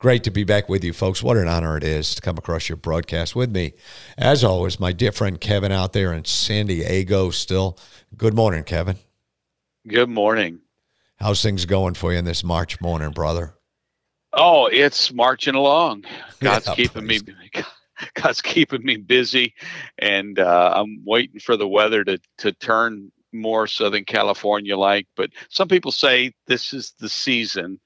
Great to be back with you, folks. What an honor it is to come across your broadcast with me. As always, my dear friend Kevin out there in San Diego still. Good morning, Kevin. Good morning. How's things going for you in this March morning, brother? Oh, it's marching along. God's yeah, keeping please. me God's keeping me busy and uh, I'm waiting for the weather to to turn more Southern California like, but some people say this is the season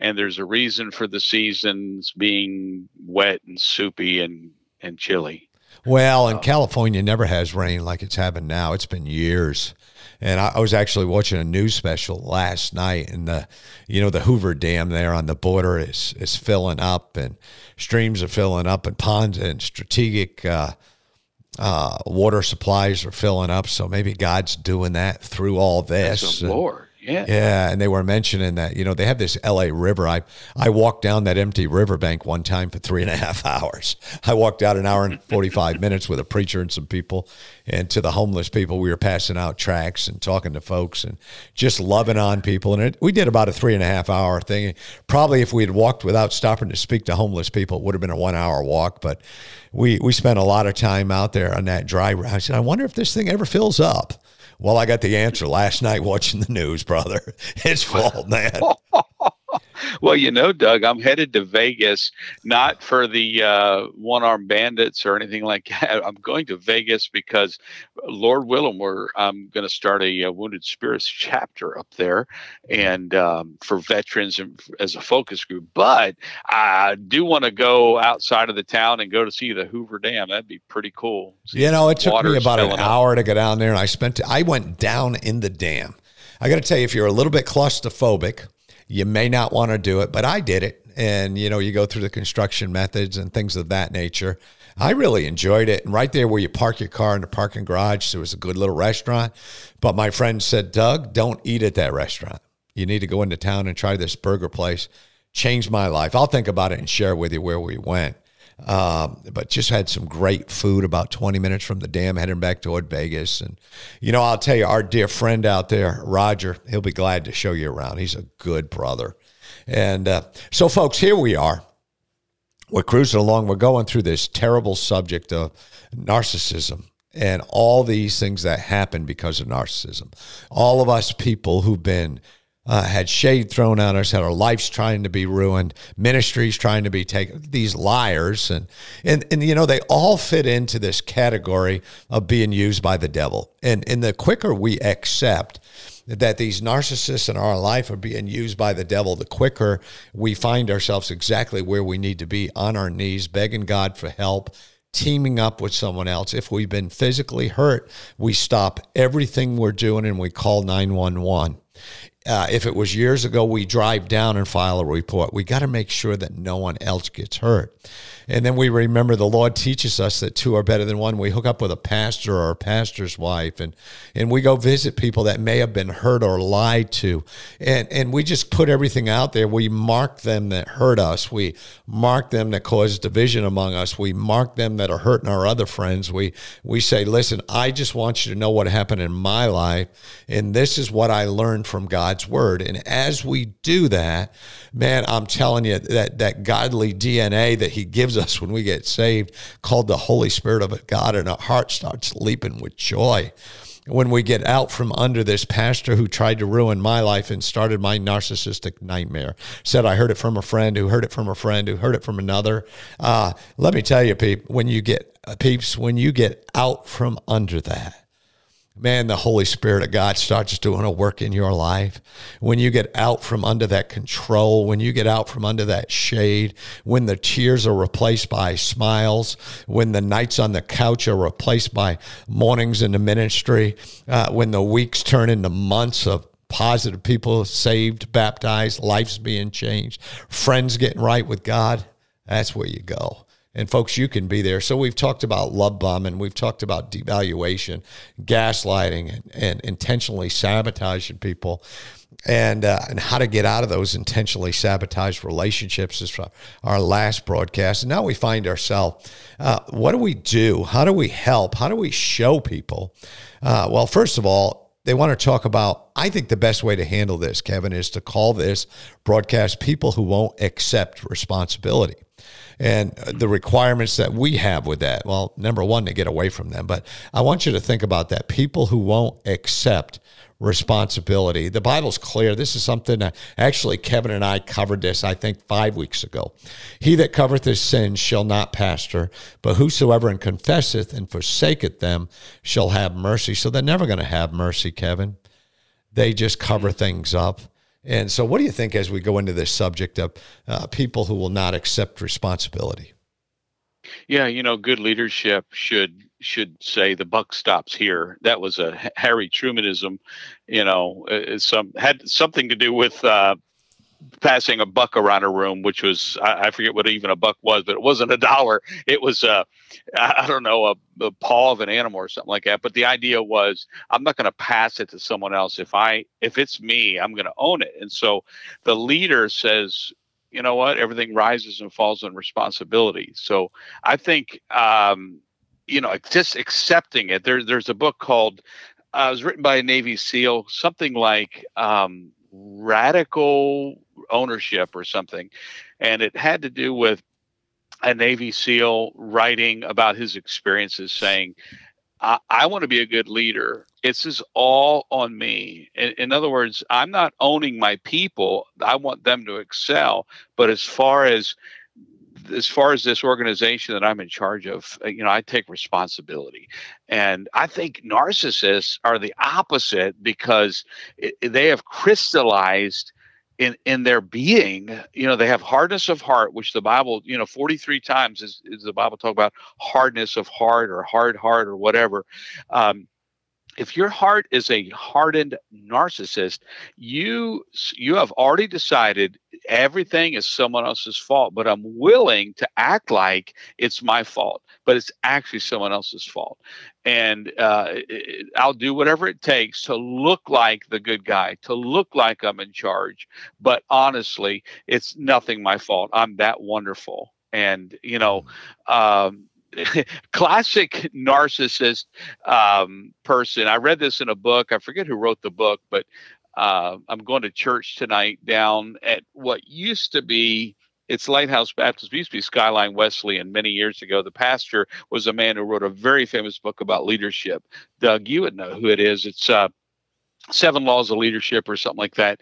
and there's a reason for the seasons being wet and soupy and and chilly. Well, and uh, California never has rain like it's having now. It's been years. And I, I, was actually watching a news special last night, and the, you know, the Hoover Dam there on the border is is filling up, and streams are filling up, and ponds and strategic uh, uh, water supplies are filling up. So maybe God's doing that through all this. Lord. Yeah. Yeah. And they were mentioning that, you know, they have this LA river. I, I walked down that empty riverbank one time for three and a half hours. I walked out an hour and 45 minutes with a preacher and some people. And to the homeless people, we were passing out tracts and talking to folks and just loving on people. And it, we did about a three and a half hour thing. Probably if we had walked without stopping to speak to homeless people, it would have been a one hour walk. But we, we spent a lot of time out there on that dry. I said, I wonder if this thing ever fills up. Well, I got the answer last night watching the news, brother. It's fault, man. well, you know, Doug, I'm headed to Vegas not for the uh, one armed bandits or anything like that. I'm going to Vegas because, Lord willing, we're I'm going to start a, a, Wounded Spirits chapter up there, and um, for veterans and as a focus group. But I do want to go outside of the town and go to see the Hoover Dam. That'd be pretty cool. See you know, it took me about an hour up. to get down there, and I spent. I went down in the dam. I got to tell you, if you're a little bit claustrophobic you may not want to do it, but I did it. And, you know, you go through the construction methods and things of that nature. I really enjoyed it. And right there where you park your car in the parking garage, there was a good little restaurant. But my friend said, Doug, don't eat at that restaurant. You need to go into town and try this burger place. Changed my life. I'll think about it and share with you where we went. Um, but just had some great food about 20 minutes from the dam, heading back toward Vegas. And, you know, I'll tell you, our dear friend out there, Roger, he'll be glad to show you around. He's a good brother. And uh, so, folks, here we are. We're cruising along. We're going through this terrible subject of narcissism and all these things that happen because of narcissism. All of us people who've been uh, had shade thrown at us, had our lives trying to be ruined, ministries trying to be taken, these liars. And, and, and, you know, they all fit into this category of being used by the devil. And, and the quicker we accept that these narcissists in our life are being used by the devil, the quicker we find ourselves exactly where we need to be on our knees, begging God for help teaming up with someone else. If we've been physically hurt, we stop everything we're doing and we call 911. Uh, if it was years ago, we drive down and file a report. We got to make sure that no one else gets hurt. And then we remember the Lord teaches us that two are better than one. We hook up with a pastor or a pastor's wife and, and we go visit people that may have been hurt or lied to. And, and we just put everything out there. We mark them that hurt us. We mark them that cause division among us. We mark them that are hurting our other friends. We, we say, listen, I just want you to know what happened in my life. And this is what I learned from God's word. And as we do that, man, I'm telling you that, that godly DNA that he gives us when we get saved, called the Holy Spirit of God, and our heart starts leaping with joy. When we get out from under this pastor who tried to ruin my life and started my narcissistic nightmare, said I heard it from a friend who heard it from a friend who heard it from another. Uh, let me tell you, peep, when you get peeps, when you get out from under that, man, the Holy Spirit of God starts doing a work in your life. When you get out from under that control, when you get out from under that shade, when the tears are replaced by smiles, when the nights on the couch are replaced by mornings in the ministry, uh, when the weeks turn into months of positive people saved, baptized, lives being changed, friends getting right with God, that's where you go. And folks, you can be there. So we've talked about love bombing, and we've talked about devaluation, gaslighting, and, and intentionally sabotaging people and uh, and how to get out of those intentionally sabotaged relationships is our last broadcast. And now we find ourselves, uh, what do we do? How do we help? How do we show people? Uh, well, first of all, they want to talk about. I think the best way to handle this, Kevin, is to call this broadcast people who won't accept responsibility and uh, the requirements that we have with that. Well, number one, to get away from them. But I want you to think about that. People who won't accept responsibility. The Bible's clear. This is something that actually Kevin and I covered this, I think, five weeks ago. He that covereth his sins shall not pastor, but whosoever and confesseth and forsaketh them shall have mercy. So they're never going to have mercy, Kevin. They just cover things up. And so, what do you think as we go into this subject of uh, people who will not accept responsibility? Yeah, you know, good leadership should should say the buck stops here. That was a Harry Trumanism, you know, some had something to do with uh, passing a buck around a room, which was I, I, forget what even a buck was, but it wasn't a dollar. It was a I don't know a, a paw of an animal or something like that. But the idea was I'm not going to pass it to someone else. If I if it's me, I'm going to own it. And so the leader says you know what everything rises and falls on responsibility so i think um, you know just accepting it there, there's a book called uh, it was written by a navy seal something like um, radical ownership or something and it had to do with a navy seal writing about his experiences saying I, I want to be a good leader. It's just all on me. In, in, other words, I'm not owning my people. I want them to excel. But as far as as far as this organization that I'm in charge of, uh, you know, I take responsibility. And I think narcissists are the opposite because it, they have crystallized in in their being you know they have hardness of heart which the bible you know 43 times is, is the bible talk about hardness of heart or hard heart or whatever um, if your heart is a hardened narcissist you you have already decided everything is someone else's fault but i'm willing to act like it's my fault but it's actually someone else's fault. And uh, i'll do whatever it takes to look like the good guy to look like i'm in charge but honestly it's nothing my fault. I'm that wonderful. And you know um, classic narcissist um, person. I read this in a book. I forget who wrote the book, but uh, I'm going to church tonight down at what used to be. It's Lighthouse Baptist. It used to be Skyline Wesleyan many years ago. The pastor was a man who wrote a very famous book about leadership. Doug, you would know who it is. It's uh, Seven Laws of Leadership or something like that.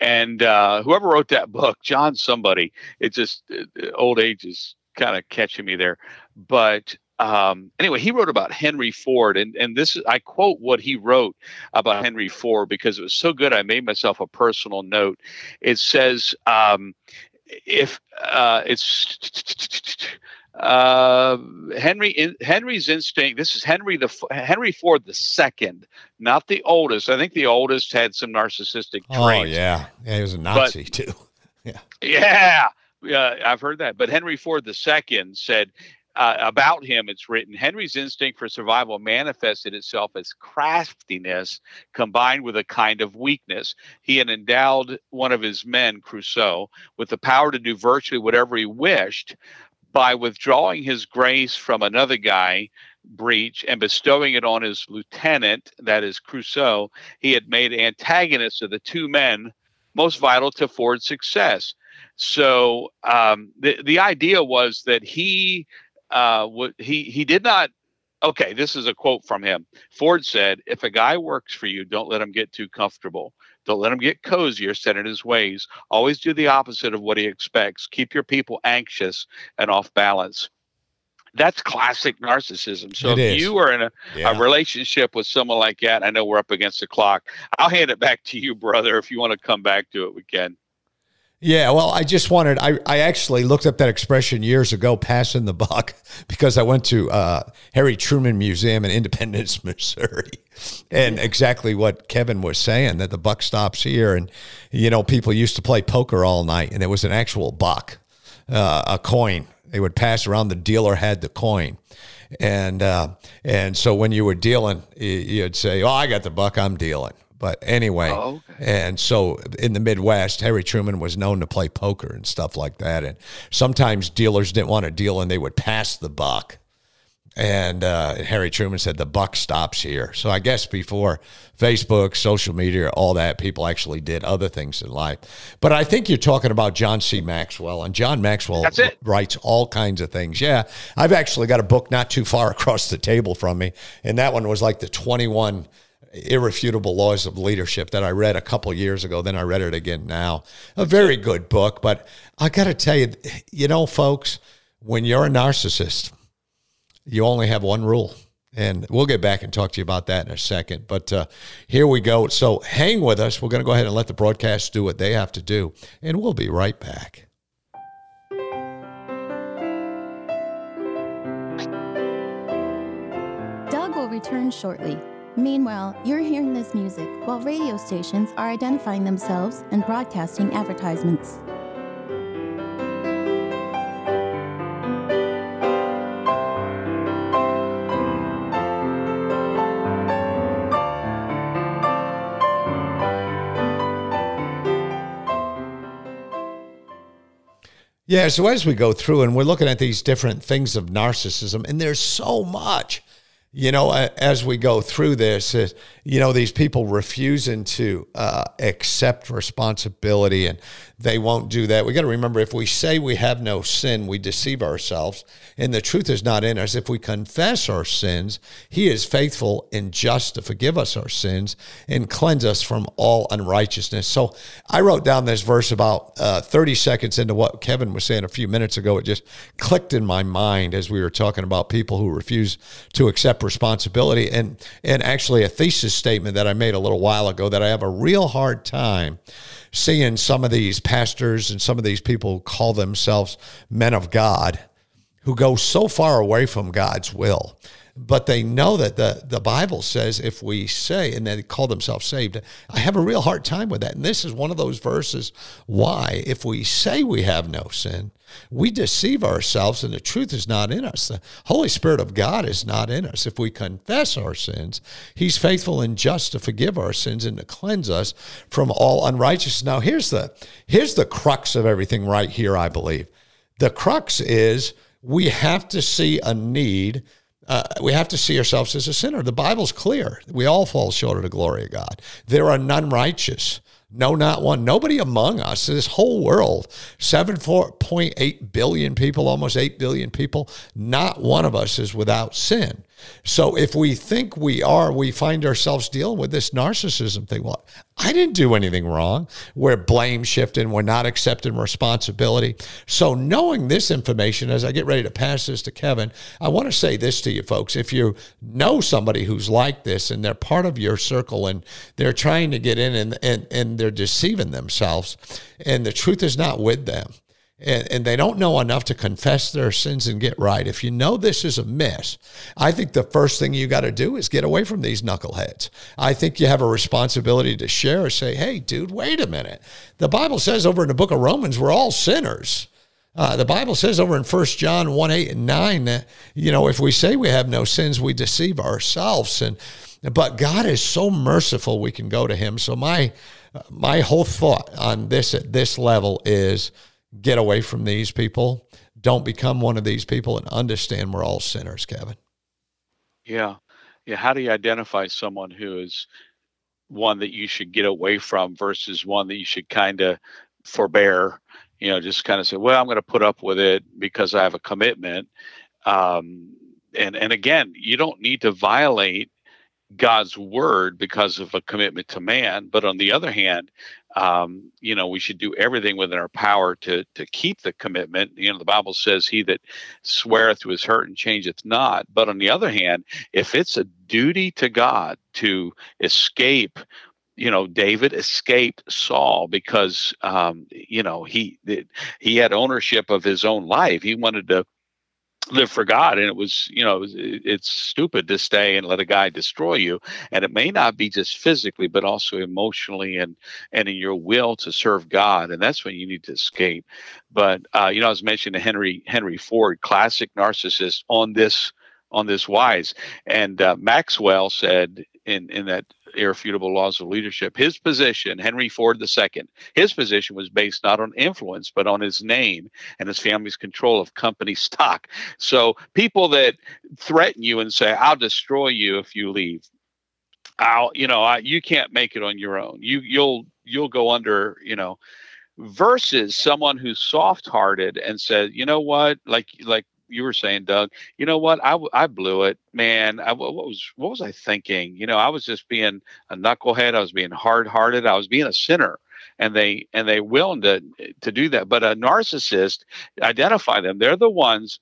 And uh, whoever wrote that book, John somebody, it just uh, old age is kind of catching me there. But um, anyway, he wrote about Henry Ford, and and this is I quote what he wrote about Henry Ford because it was so good. I made myself a personal note. It says, um, if uh, it's uh, Henry Henry's instinct. This is Henry the Henry Ford the second, not the oldest. I think the oldest had some narcissistic traits. Oh yeah, yeah, he was a Nazi but, too. Yeah, yeah. Yeah, I've heard that. But Henry Ford II said uh, about him, it's written Henry's instinct for survival manifested itself as craftiness combined with a kind of weakness. He had endowed one of his men, Crusoe, with the power to do virtually whatever he wished by withdrawing his grace from another guy. Breech and bestowing it on his lieutenant, that is Crusoe, he had made antagonists of the two men most vital to Ford's success. So um, the the idea was that he uh, w- he he did not. Okay, this is a quote from him. Ford said, "If a guy works for you, don't let him get too comfortable. Don't let him get cozy or set in his ways. Always do the opposite of what he expects. Keep your people anxious and off balance." That's classic narcissism. So it if is. you are in a, yeah. a relationship with someone like that, I know we're up against the clock. I'll hand it back to you, brother. If you want to come back to it, we can. Yeah, well, I just wanted, I, I actually looked up that expression years ago, passing the buck, because I went to uh, Harry Truman Museum in Independence, Missouri. And exactly what Kevin was saying, that the buck stops here. And, you know, people used to play poker all night, and it was an actual buck, uh, a coin They would pass around. The dealer had the coin, and uh, and so when you were dealing, you'd say, "Oh, I got the buck. I'm dealing." But anyway, oh, okay. and so in the Midwest, Harry Truman was known to play poker and stuff like that. And sometimes dealers didn't want to deal, and they would pass the buck and uh, Harry Truman said, the buck stops here. So I guess before Facebook, social media, all that, people actually did other things in life. But I think you're talking about John C. Maxwell, and John Maxwell writes all kinds of things. Yeah, I've actually got a book not too far across the table from me, and that one was like the 21 irrefutable laws of leadership that I read a couple years ago. Then I read it again now. A very good book, but I got to tell you, you know, folks, when you're a narcissist, you only have one rule. And we'll get back and talk to you about that in a second. But uh, here we go. So hang with us. We're going to go ahead and let the broadcast do what they have to do. And we'll be right back. Doug will return shortly. Meanwhile, you're hearing this music while radio stations are identifying themselves and broadcasting advertisements. Yeah, so as we go through and we're looking at these different things of narcissism, and there's so much you know, as we go through this, you know, these people refusing to uh, accept responsibility and they won't do that. We got to remember if we say we have no sin, we deceive ourselves, and the truth is not in us. If we confess our sins, He is faithful and just to forgive us our sins and cleanse us from all unrighteousness. So I wrote down this verse about uh, 30 seconds into what Kevin was saying a few minutes ago. It just clicked in my mind as we were talking about people who refuse to accept responsibility, and and actually a thesis statement that I made a little while ago that I have a real hard time seeing some of these pastors and some of these people who call themselves men of God who go so far away from God's will. But they know that the, the Bible says if we say, and they call themselves saved, I have a real hard time with that. And this is one of those verses why, if we say we have no sin, we deceive ourselves and the truth is not in us. The Holy Spirit of God is not in us. If we confess our sins, He's faithful and just to forgive our sins and to cleanse us from all unrighteousness. Now, here's the here's the crux of everything right here, I believe. The crux is we have to see a need. Uh, we have to see ourselves as a sinner. The Bible's clear. We all fall short of the glory of God. There are none righteous. No, not one. Nobody among us, this whole world, 7.8 billion people, almost 8 billion people, not one of us is without sin. So if we think we are, we find ourselves dealing with this narcissism thing. Well, I didn't do anything wrong. We're blame shifting. We're not accepting responsibility. So knowing this information, as I get ready to pass this to Kevin, I want to say this to you folks. If you know somebody who's like this and they're part of your circle and they're trying to get in and, and, and they're deceiving themselves and the truth is not with them, and, and, they don't know enough to confess their sins and get right. If you know this is a mess, I think the first thing you got to do is get away from these knuckleheads. I think you have a responsibility to share or say, hey, dude, wait a minute. The Bible says over in the book of Romans, we're all sinners. Uh, the Bible says over in 1 John 1 8 and 9 that, you know, if we say we have no sins, we deceive ourselves. And but God is so merciful, we can go to Him. So my my whole thought on this at this level is get away from these people. Don't become one of these people and understand we're all sinners, Kevin. Yeah. Yeah. How do you identify someone who is one that you should get away from versus one that you should kind of forbear? You know, just kind of say, well, I'm going to put up with it because I have a commitment. Um, and and again, you don't need to violate God's word because of a commitment to man. But on the other hand, um, you know, we should do everything within our power to to keep the commitment. You know, the Bible says, "He that sweareth to his hurt and changeth not." But on the other hand, if it's a duty to God to escape you know david escaped saul because um, you know he he had ownership of his own life he wanted to live for God. And it was, you know, it's stupid to stay and let a guy destroy you. And it may not be just physically, but also emotionally and and in your will to serve God. And that's when you need to escape. But uh, you know, I was mentioning Henry Henry Ford, classic narcissist on this on this wise. And uh, Maxwell said in in that irrefutable laws of leadership. His position, Henry Ford II, his position was based not on influence, but on his name and his family's control of company stock. So people that threaten you and say, I'll destroy you if you leave. I'll, you know, I, you can't make it on your own. You, you'll, you'll go under, you know, versus someone who's soft-hearted and says, you know what, like, like you were saying, Doug, you know what? I, I blew it, man. I, what was what was I thinking? You know, I was just being a knucklehead. I was being hard hearted. I was being a sinner, and they and they willing to to do that. But a narcissist, identify them. They're the ones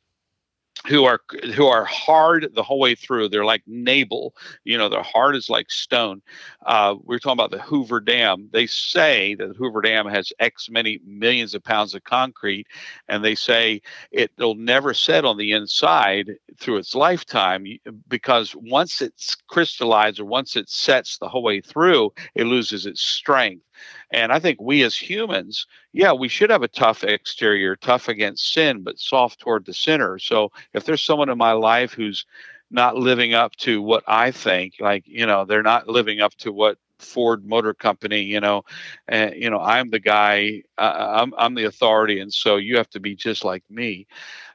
who are who are hard the whole way through. They're like Nabal, you know, their heart is like stone. Uh, we're talking about the Hoover Dam. They say that the Hoover Dam has X many millions of pounds of concrete, and they say it'll never set on the inside through its lifetime because once it's crystallized or once it sets the whole way through, it loses its strength. And I think we as humans, yeah, we should have a tough exterior, tough against sin, but soft toward the sinner. So if there's someone in my life who's not living up to what I think, like, you know, they're not living up to what Ford Motor Company, you know, and you know, I'm the guy, uh, I'm I'm the authority, and so you have to be just like me.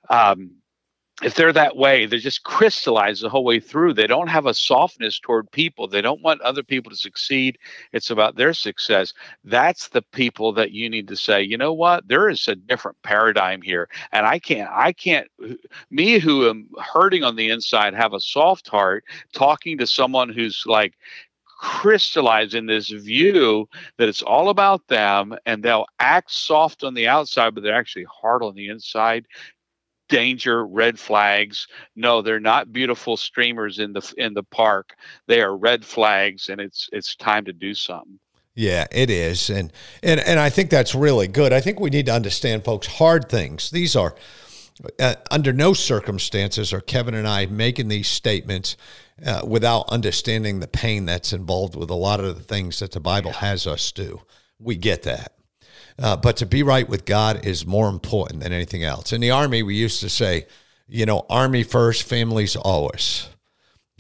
Um, if they're that way, they're just crystallized the whole way through. They don't have a softness toward people. They don't want other people to succeed. It's about their success. That's the people that you need to say, you know what? There is a different paradigm here. And I can't, I can't, me who am hurting on the inside, have a soft heart, talking to someone who's like, crystallized in this view that it's all about them and they'll act soft on the outside, but they're actually hard on the inside danger red flags no they're not beautiful streamers in the in the park they are red flags and it's it's time to do something yeah, it is. And and and I think that's really good. I think we need to understand folks hard things. These are uh, under no circumstances are Kevin and I making these statements uh, without understanding the pain that's involved with a lot of the things that the Bible has us do. We get that. Uh, but to be right with God is more important than anything else. In the Army, we used to say, you know, Army first, families always.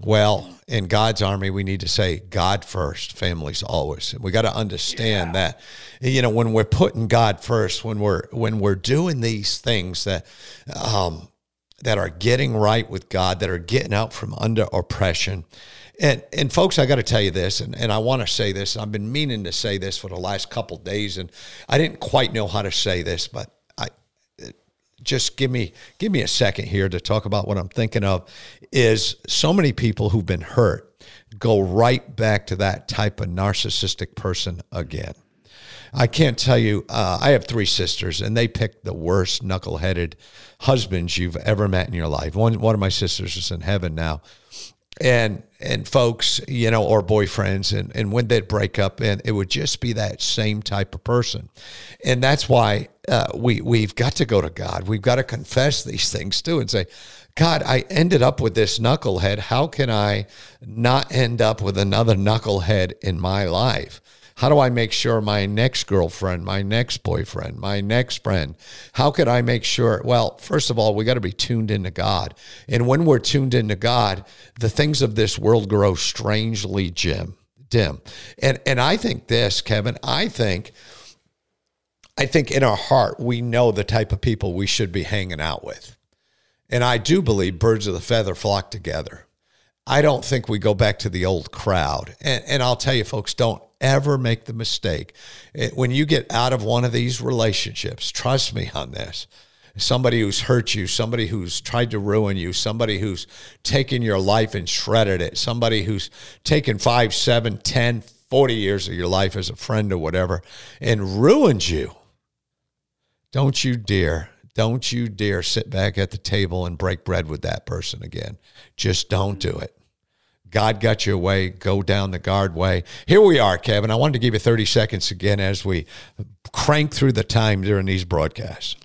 Well, in God's army, we need to say God first, families always. We got to understand yeah. that, you know, when we're putting God first, when we're when we're doing these things that um, that are getting right with God, that are getting out from under oppression, and and folks, I got to tell you this, and, and I want to say this. I've been meaning to say this for the last couple days, and I didn't quite know how to say this, but I just give me give me a second here to talk about what I'm thinking of. Is so many people who've been hurt go right back to that type of narcissistic person again. I can't tell you. Uh, I have three sisters, and they picked the worst knuckleheaded husbands you've ever met in your life. One one of my sisters is in heaven now, and and folks, you know, or boyfriends, and, and when they'd break up, and it would just be that same type of person. And that's why uh, we, we've got to go to God. We've got to confess these things too and say, God, I ended up with this knucklehead. How can I not end up with another knucklehead in my life? How do I make sure my next girlfriend, my next boyfriend, my next friend, how could I make sure? Well, first of all, we got to be tuned into God. And when we're tuned into God, the things of this world grow strangely dim. Dim. And and I think this, Kevin, I think I think in our heart we know the type of people we should be hanging out with. And I do believe birds of the feather flock together. I don't think we go back to the old crowd. And, and I'll tell you, folks, don't ever make the mistake. It, when you get out of one of these relationships, trust me on this. Somebody who's hurt you, somebody who's tried to ruin you, somebody who's taken your life and shredded it, somebody who's taken five, seven, ten, forty years of your life as a friend or whatever and ruined you. Don't you dare, don't you dare sit back at the table and break bread with that person again. Just don't do it. God got your way, go down the guard way. Here we are, Kevin. I wanted to give you 30 seconds again as we crank through the time during these broadcasts.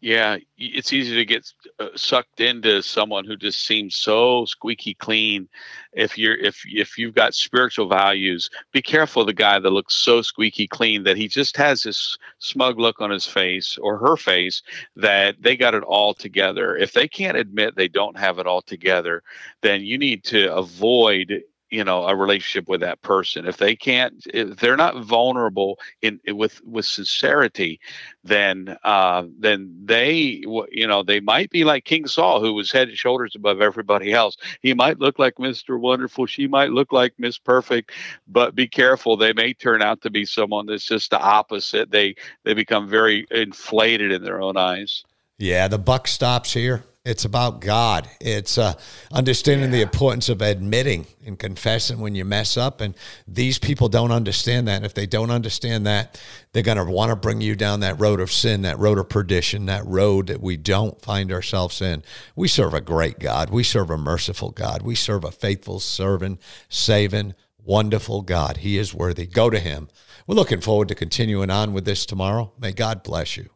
Yeah, it's easy to get uh, sucked into someone who just seems so squeaky clean. If you're if if you've got spiritual values, be careful of the guy that looks so squeaky clean that he just has this smug look on his face or her face that they got it all together. If they can't admit they don't have it all together, then you need to avoid you know a relationship with that person. If they can't if they're not vulnerable in with with sincerity then uh then they you know they might be like king saul who was head and shoulders above everybody else. He might look like mr wonderful. She might look like miss perfect but be careful. They may turn out to be someone that's just the opposite. They they become very inflated in their own eyes. Yeah the buck stops here it's about God. It's uh, understanding yeah. the importance of admitting and confessing when you mess up. And these people don't understand that. And if they don't understand that, they're going to want to bring you down that road of sin, that road of perdition, that road that we don't find ourselves in. We serve a great God. We serve a merciful God. We serve a faithful, serving, saving, wonderful God. He is worthy. Go to Him. We're looking forward to continuing on with this tomorrow. May God bless you. You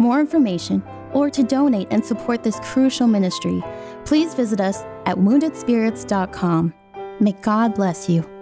more information, or to donate and support this crucial ministry, please visit us at woundedspirits.com. May God bless you.